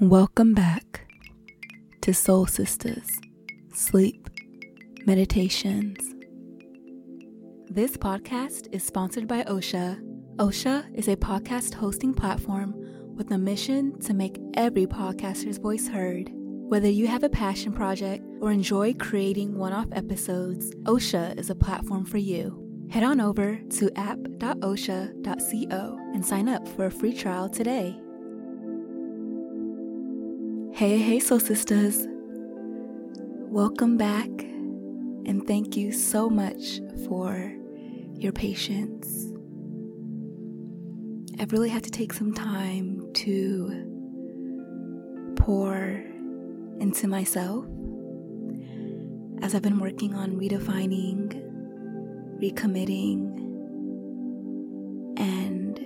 Welcome back to Soul Sistas Sleep Meditations. This podcast is sponsored by Ausha. Ausha is a podcast hosting platform with a mission to make every podcaster's voice heard. Whether you have a passion project or enjoy creating one off episodes, Ausha is a platform for you. Head on over to app.ausha.co and sign up for a free trial today. Hey, hey, Soul Sisters. Welcome back, and thank you so much for your patience. I've really had to take some time to pour into myself as I've been working on redefining, recommitting, and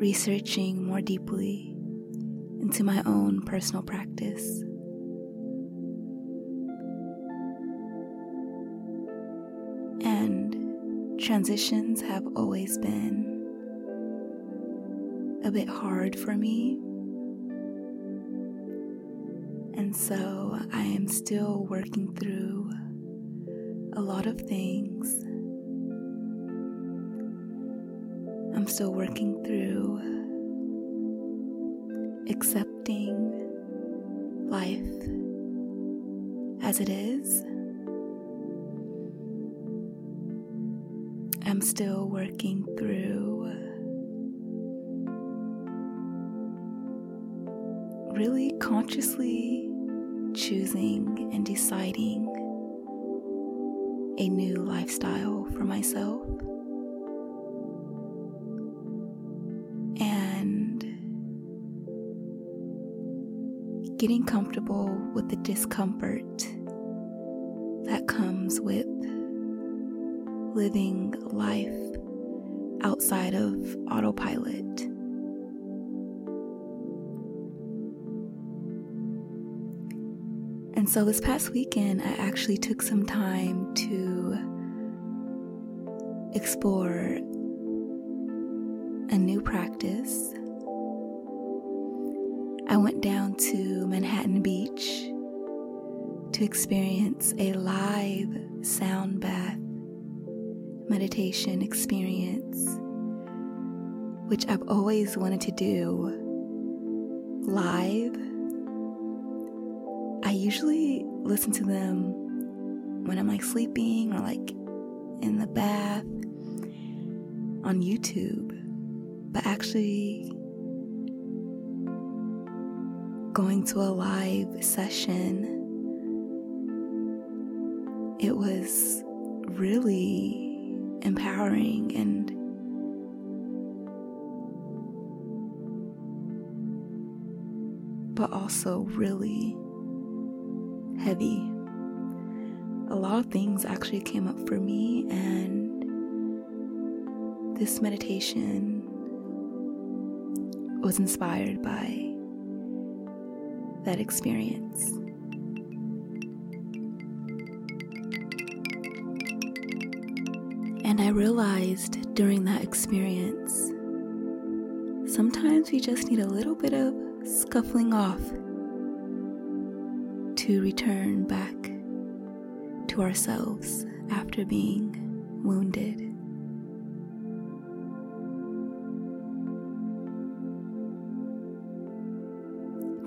researching more deeply into my own personal practice. And transitions have always been a bit hard for me. And so I am still working through a lot of things. I'm still working through accepting life as it is. I'm still working through really consciously choosing and deciding a new lifestyle for myself. Getting comfortable with the discomfort that comes with living life outside of autopilot. And so this past weekend, I actually took some time to explore a new practice I went down to Manhattan Beach to experience a live sound bath meditation experience, which I've always wanted to do live. I usually listen to them when I'm like sleeping or like in the bath on YouTube, but actually going to a live session, it was really empowering and but also really heavy. A lot of things actually came up for me, and this meditation was inspired by that experience. And I realized during that experience, sometimes we just need a little bit of scuffling off to return back to ourselves after being wounded.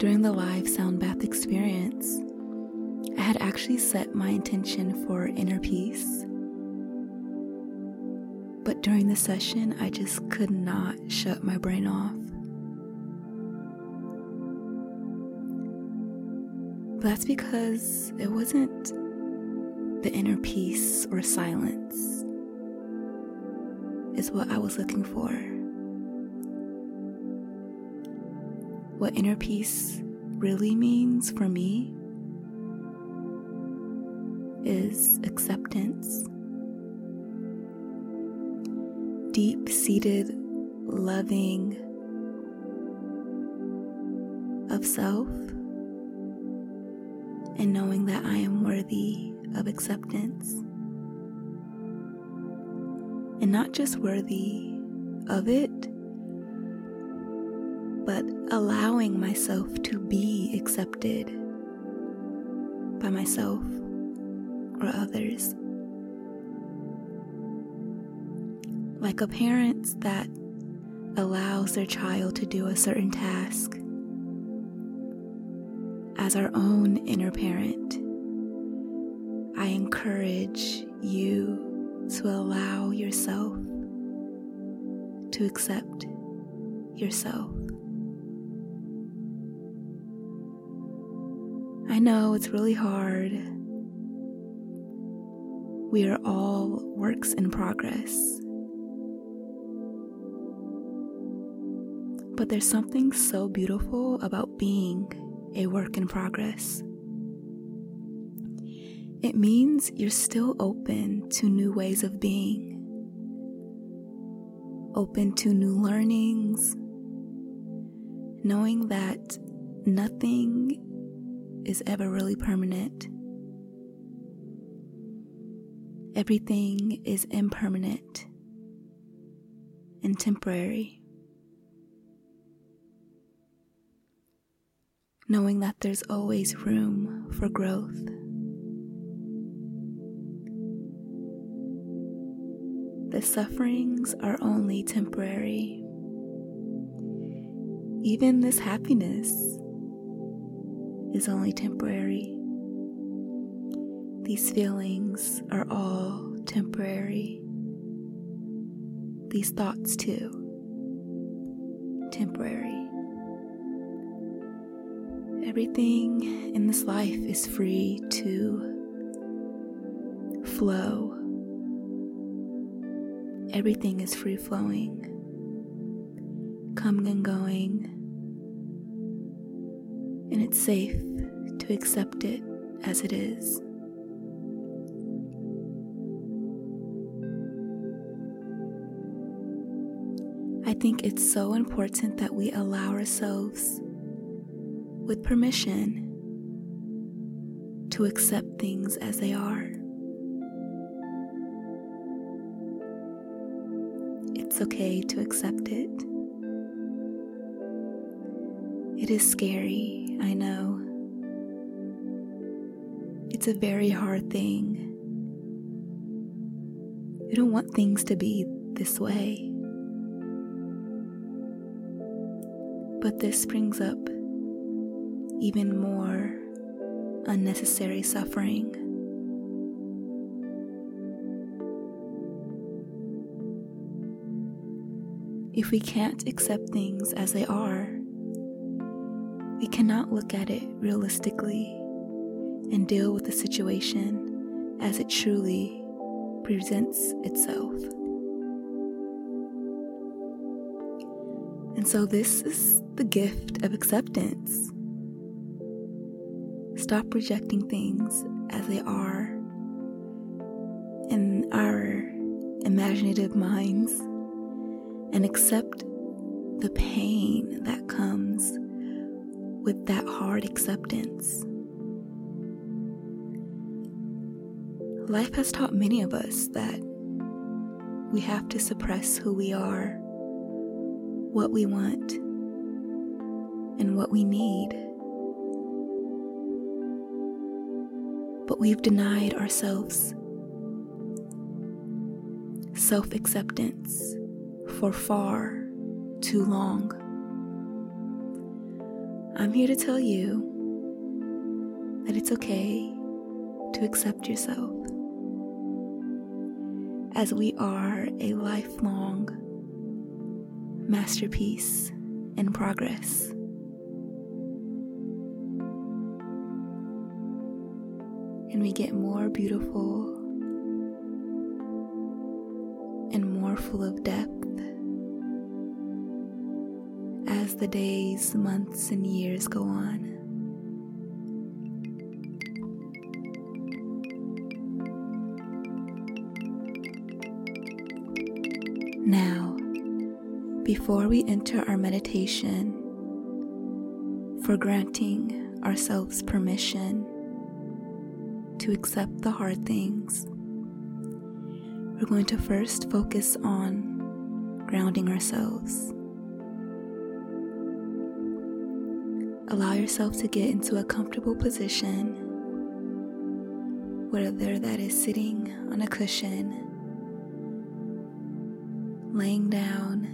During the live sound bath experience, I had actually set my intention for inner peace. But during the session, I just could not shut my brain off. that's because it wasn't the inner peace or silence, is what I was looking for. What inner peace really means for me is acceptance. Deep seated loving of self and knowing that I am worthy of acceptance. And not just worthy of it, allowing myself to be accepted by myself or others. Like a parent that allows their child to do a certain task. As our own inner parent, I encourage you to allow yourself to accept yourself. Know it's really hard. We are all works in progress. But there's something so beautiful about being a work in progress. It means you're still open to new ways of being, open to new learnings, knowing that nothing is ever really permanent. Everything is impermanent and temporary. Knowing that there's always room for growth. The sufferings are only temporary. Even this happiness is only temporary. These feelings are all temporary. These thoughts, too, temporary. Everything in this life is free to flow. Everything is free flowing, coming and going and it's safe to accept it as it is. I think it's so important that we allow ourselves, with permission, to accept things as they are. It's okay to accept it. It is scary, I know. It's a very hard thing. You don't want things to be this way. But this brings up even more unnecessary suffering. If we can't accept things as they are, we cannot look at it realistically and deal with the situation as it truly presents itself. And so, this is the gift of acceptance. Stop rejecting things as they are in our imaginative minds and accept the pain that comes with that hard acceptance. Life has taught many of us that we have to suppress who we are, what we want, and what we need. But we've denied ourselves self acceptance for far too long. I'm here to tell you that it's okay to accept yourself as we are a lifelong masterpiece in progress. And we get more beautiful and more full of depth the days, months, and years go on. Now, before we enter our meditation for granting ourselves permission to accept the hard things, we're going to first focus on grounding ourselves. Allow yourself to get into a comfortable position, whether that is sitting on a cushion, laying down,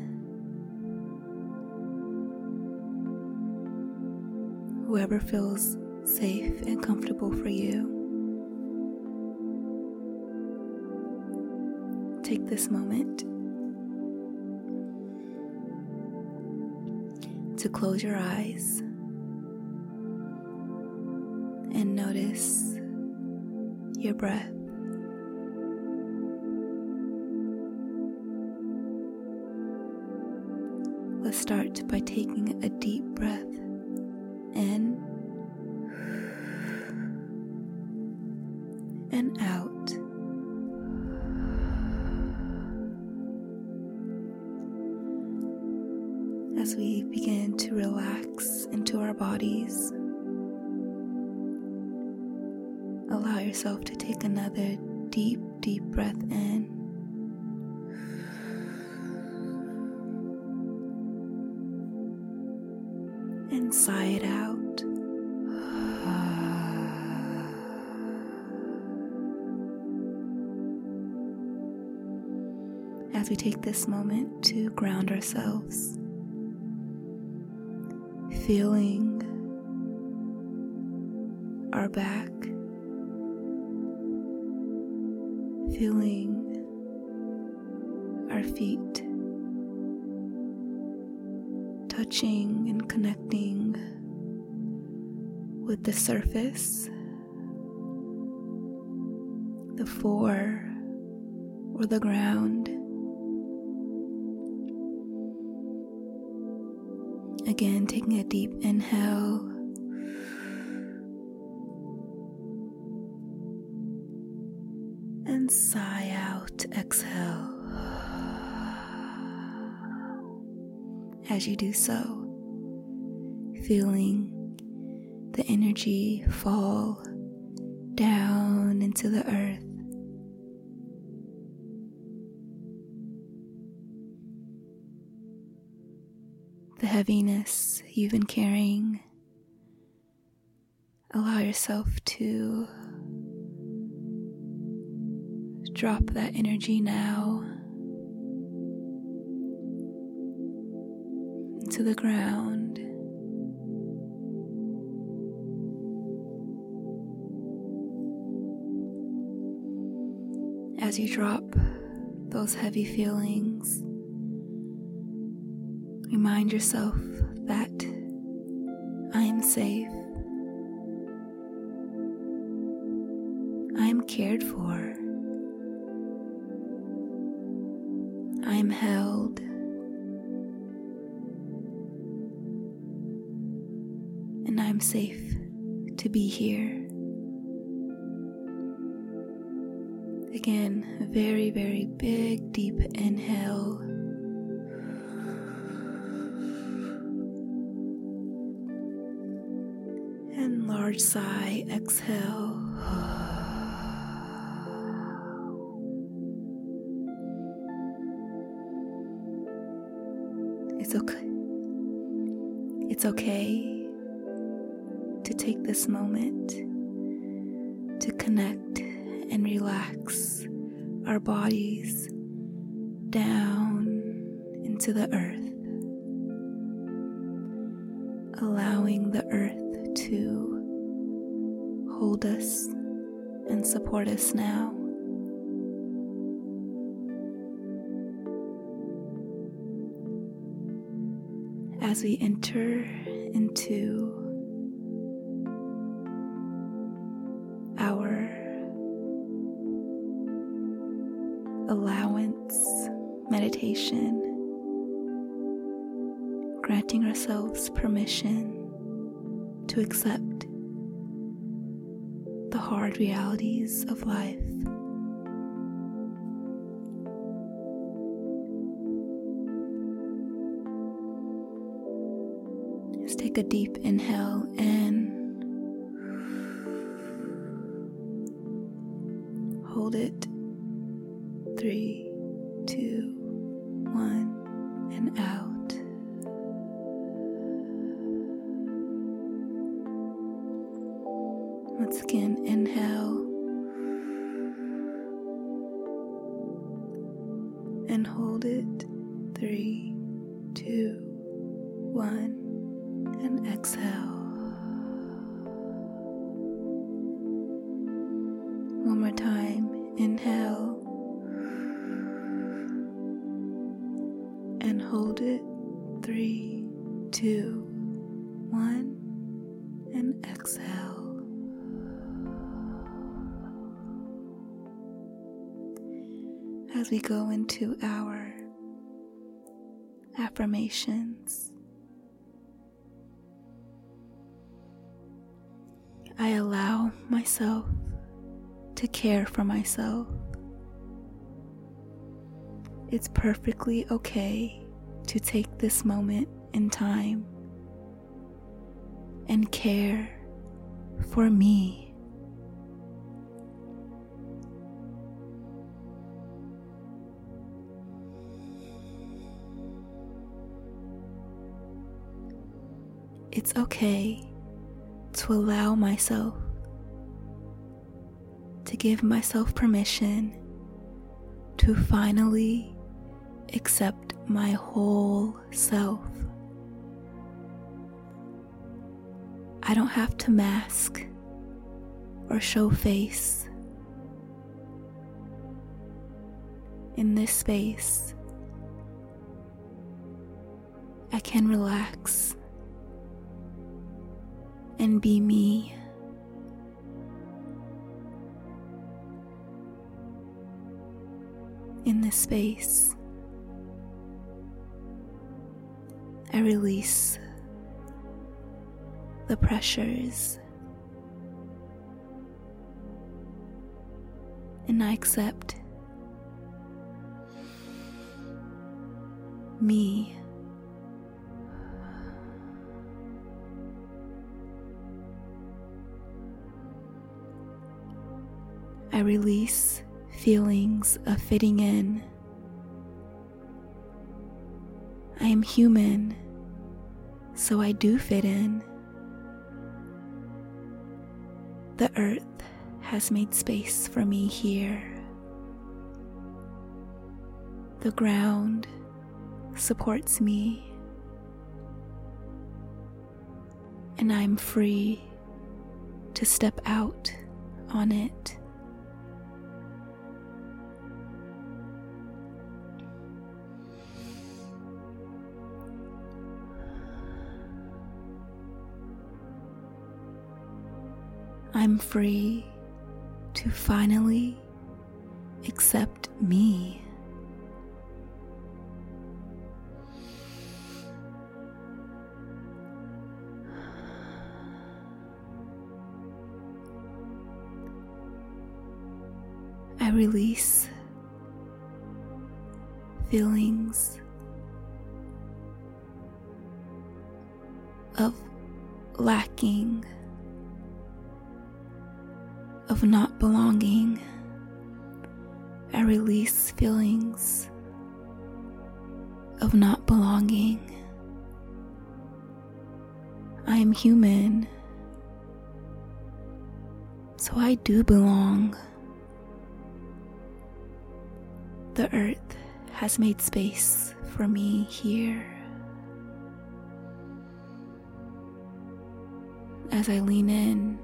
whoever feels safe and comfortable for you. Take this moment to close your eyes and notice your breath. Let's start by taking a deep breath in. And sigh it out. As we take this moment to ground ourselves, feeling our back feeling connecting with the surface, the floor, or the ground. Again, taking a deep inhale and sigh out, exhale. As you do so, feeling the energy fall down into the earth. The heaviness you've been carrying, allow yourself to Drop that energy now into the ground. You drop those heavy feelings, remind yourself that I am safe. I am cared for. I am held. And I'm safe to be here. Again, a very, very big, deep inhale. And large sigh, exhale. It's okay. It's okay to take this moment to connect and relax our bodies down into the earth, allowing the earth to hold us and support us now. as we enter into meditation, granting ourselves permission to accept the hard realities of life. Let's take a deep inhale in. Three, two, one, and exhale. One more time, inhale and hold it. Three, two, one, and exhale. As we go into our affirmations, I allow myself to care for myself. It's perfectly okay to take this moment in time and care for me. It's okay to allow myself to give myself permission to finally accept my whole self. I don't have to mask or show face. In this space, I can relax and be me. In this space, I release the pressures and I accept me. I release feelings of fitting in. I am human, so I do fit in. The earth has made space for me here. The ground supports me, and I'm free to step out on it. I'm free to finally accept me. I release feelings of lacking of not belonging. I release feelings of not belonging. I am human, so I do belong. The earth has made space for me here. As I lean in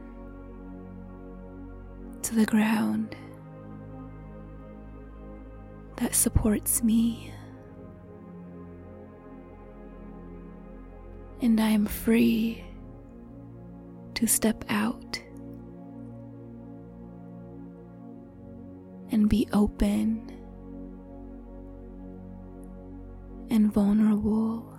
the ground that supports me. And I am free to step out and be open and vulnerable.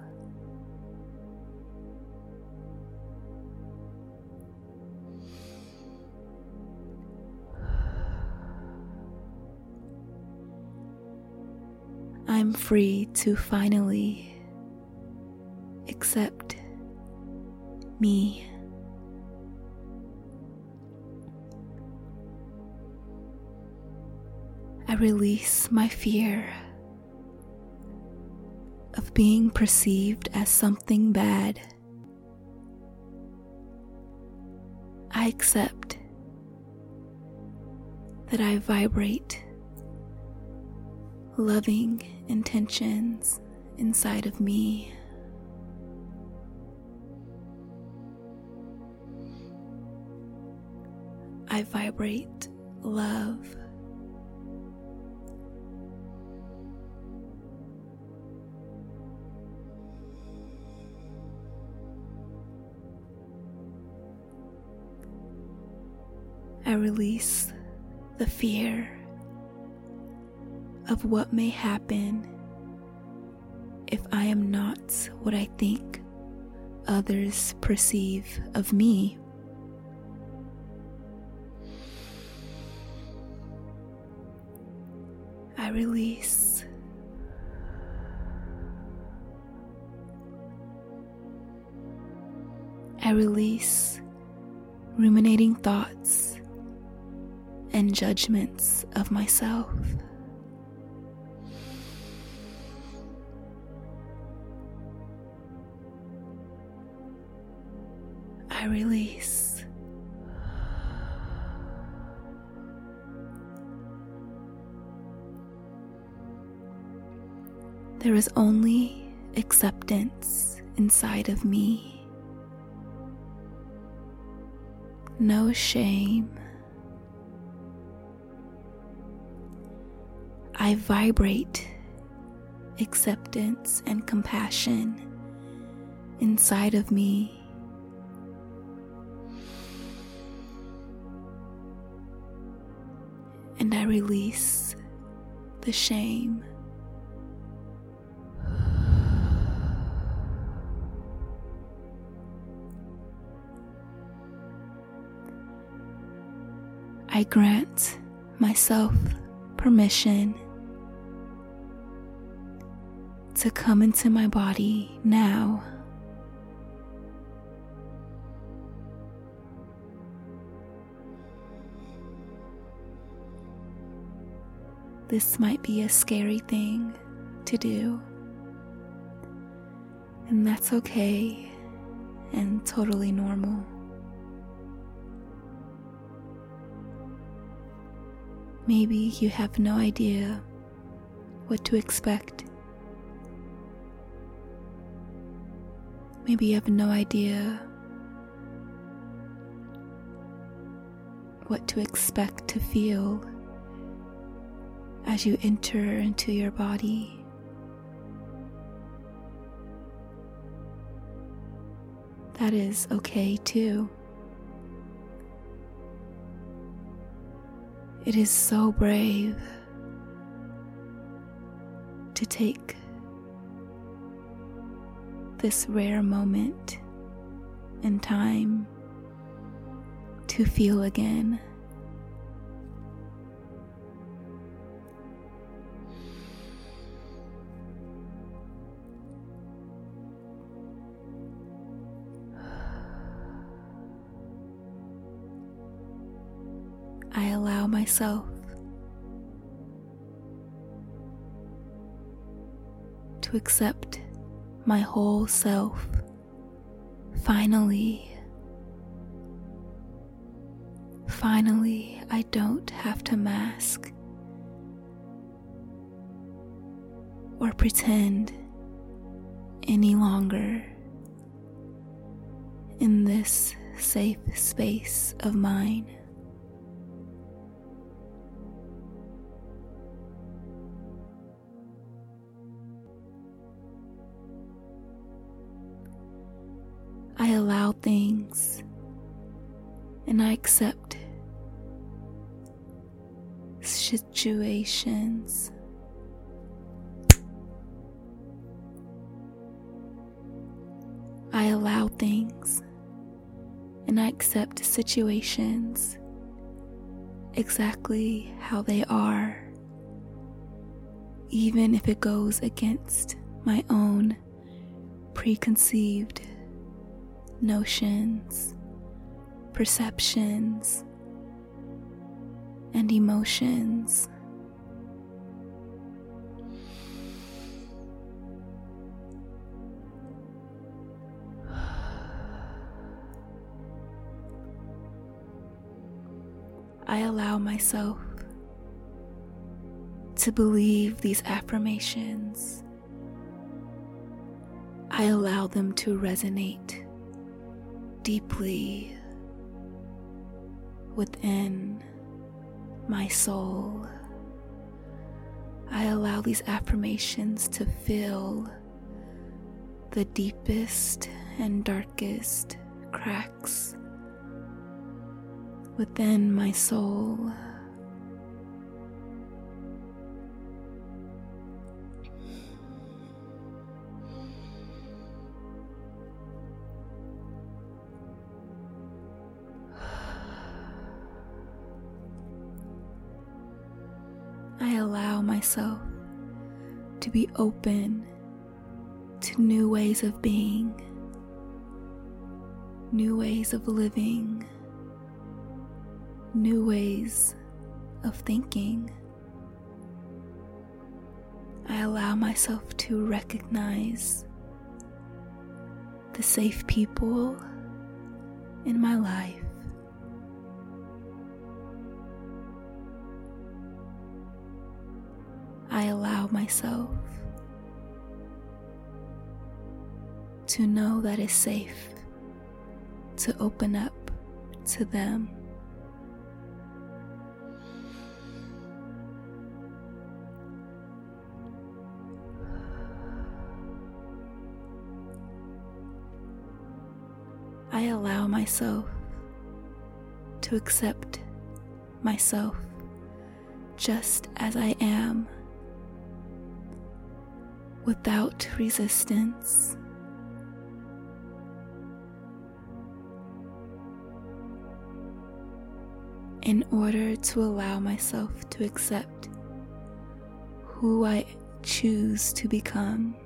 Free to finally accept me. I release my fear of being perceived as something bad. I accept that I vibrate loving intentions inside of me. I vibrate love. I release the fear of what may happen if I am not what I think others perceive of me. I release. I release ruminating thoughts and judgments of myself. I release. There is only acceptance inside of me. No shame. I vibrate acceptance and compassion inside of me. And I release the shame. I grant myself permission to come into my body now. This might be a scary thing to do, and that's okay and totally normal. Maybe you have no idea what to expect. Maybe you have no idea what to expect to feel as you enter into your body. That is okay too. It is so brave to take this rare moment in time to feel again. Myself to accept my whole self finally. Finally, I don't have to mask or pretend any longer in this safe space of mine. And I accept situations. I allow things and I accept situations exactly how they are, even if it goes against my own preconceived notions, perceptions, and emotions. I allow myself to believe these affirmations. I allow them to resonate deeply within my soul. I allow these affirmations to fill the deepest and darkest cracks within my soul. To be open to new ways of being, new ways of living, new ways of thinking. I allow myself to recognize the safe people in my life. I allow myself to know that it's safe to open up to them. I allow myself to accept myself just as I am without resistance. In order to allow myself to accept who I choose to become.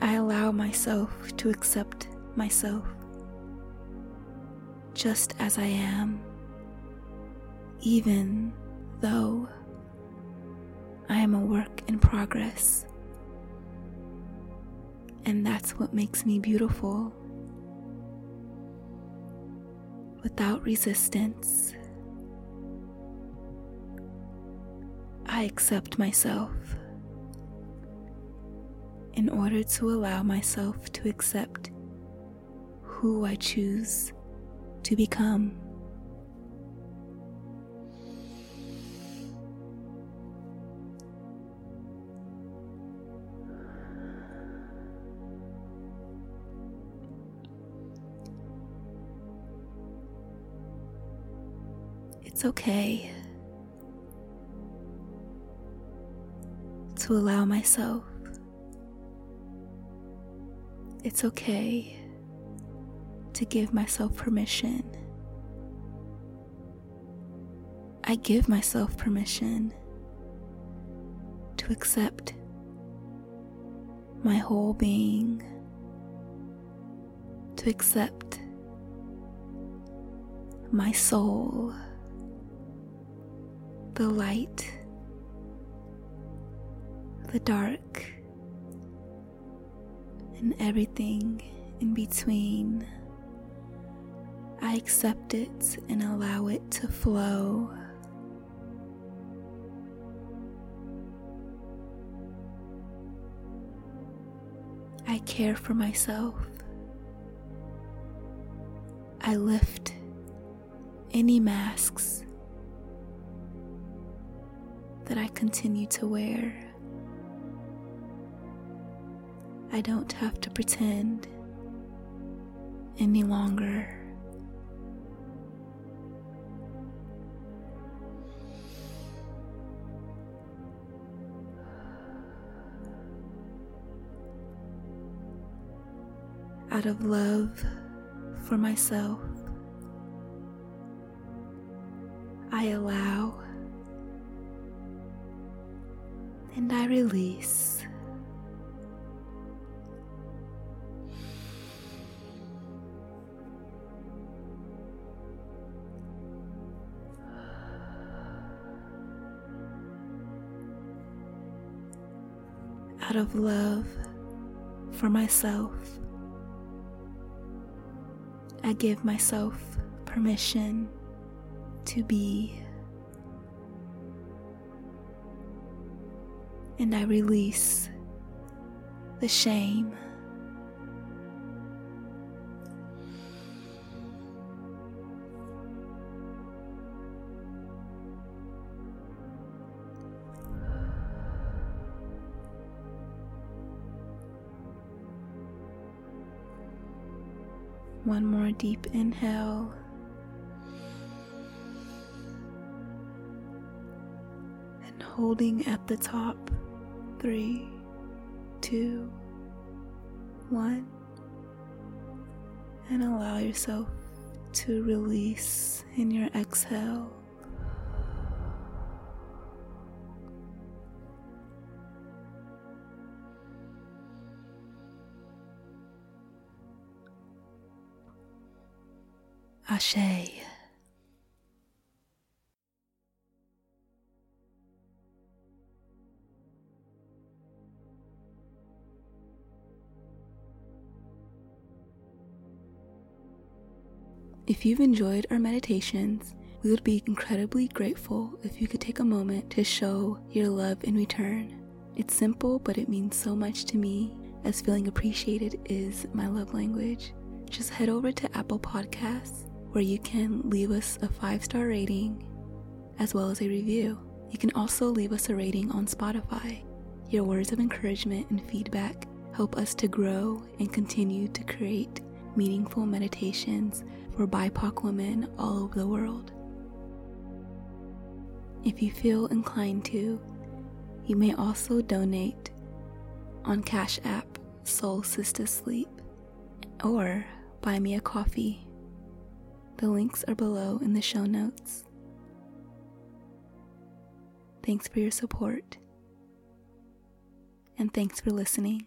I allow myself to accept myself just as I am, even though I am a work in progress. And that's what makes me beautiful. Without resistance, I accept myself in order to allow myself to accept who I choose to become. It's okay to allow myself it's okay to give myself permission. I give myself permission to accept my whole being, to accept my soul, the light, the dark and everything in between. I accept it and allow it to flow. I care for myself. I lift any masks that I continue to wear. I don't have to pretend any longer. Out of love for myself, I allow and I release. out of love for myself. I give myself permission to be. And I release the shame. Deep inhale. And holding at the top. Three, two, one. And allow yourself to release in your exhale. Ashe. If you've enjoyed our meditations, we would be incredibly grateful if you could take a moment to show your love in return. It's simple, but it means so much to me, as feeling appreciated is my love language. Just head over to Apple Podcasts where you can leave us a five star rating as well as a review. You can also leave us a rating on Spotify. Your words of encouragement and feedback help us to grow and continue to create meaningful meditations for BIPOC women all over the world. If you feel inclined to, you may also donate on Cash App Soul Sistas Sleep or buy me a coffee the links are below in the show notes. Thanks for your support, and thanks for listening.